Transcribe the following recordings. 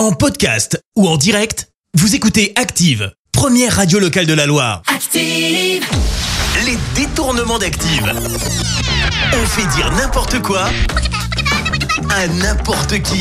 En podcast ou en direct, vous écoutez Active, première radio locale de la Loire. Active. Les détournements d'Active. On fait dire n'importe quoi à n'importe qui.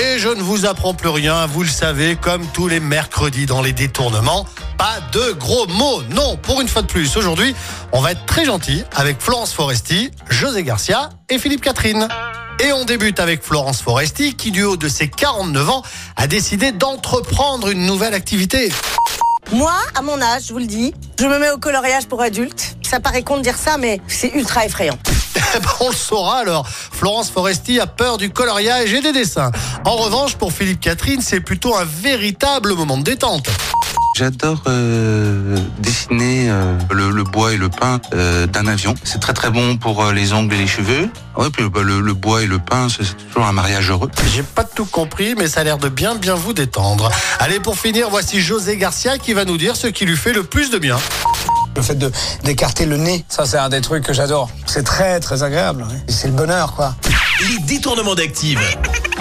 Et je ne vous apprends plus rien, vous le savez, comme tous les mercredis dans les détournements, pas de gros mots. Non, pour une fois de plus, aujourd'hui, on va être très gentil avec Florence Foresti, José Garcia et Philippe Catherine. Et on débute avec Florence Foresti qui, du haut de ses 49 ans, a décidé d'entreprendre une nouvelle activité. Moi, à mon âge, je vous le dis, je me mets au coloriage pour adultes. Ça paraît con de dire ça, mais c'est ultra effrayant. On le saura alors. Florence Foresti a peur du coloriage et des dessins. En revanche, pour Philippe Catherine, c'est plutôt un véritable moment de détente. J'adore euh, dessiner euh, le, le bois et le pain euh, d'un avion. C'est très très bon pour euh, les ongles et les cheveux. Ouais, puis bah, le, le bois et le pain, c'est toujours un mariage heureux. J'ai pas tout compris, mais ça a l'air de bien bien vous détendre. Allez, pour finir, voici José Garcia qui va nous dire ce qui lui fait le plus de bien. Le fait de d'écarter le nez, ça c'est un des trucs que j'adore. C'est très très agréable. C'est le bonheur quoi. Les détournements d'Active.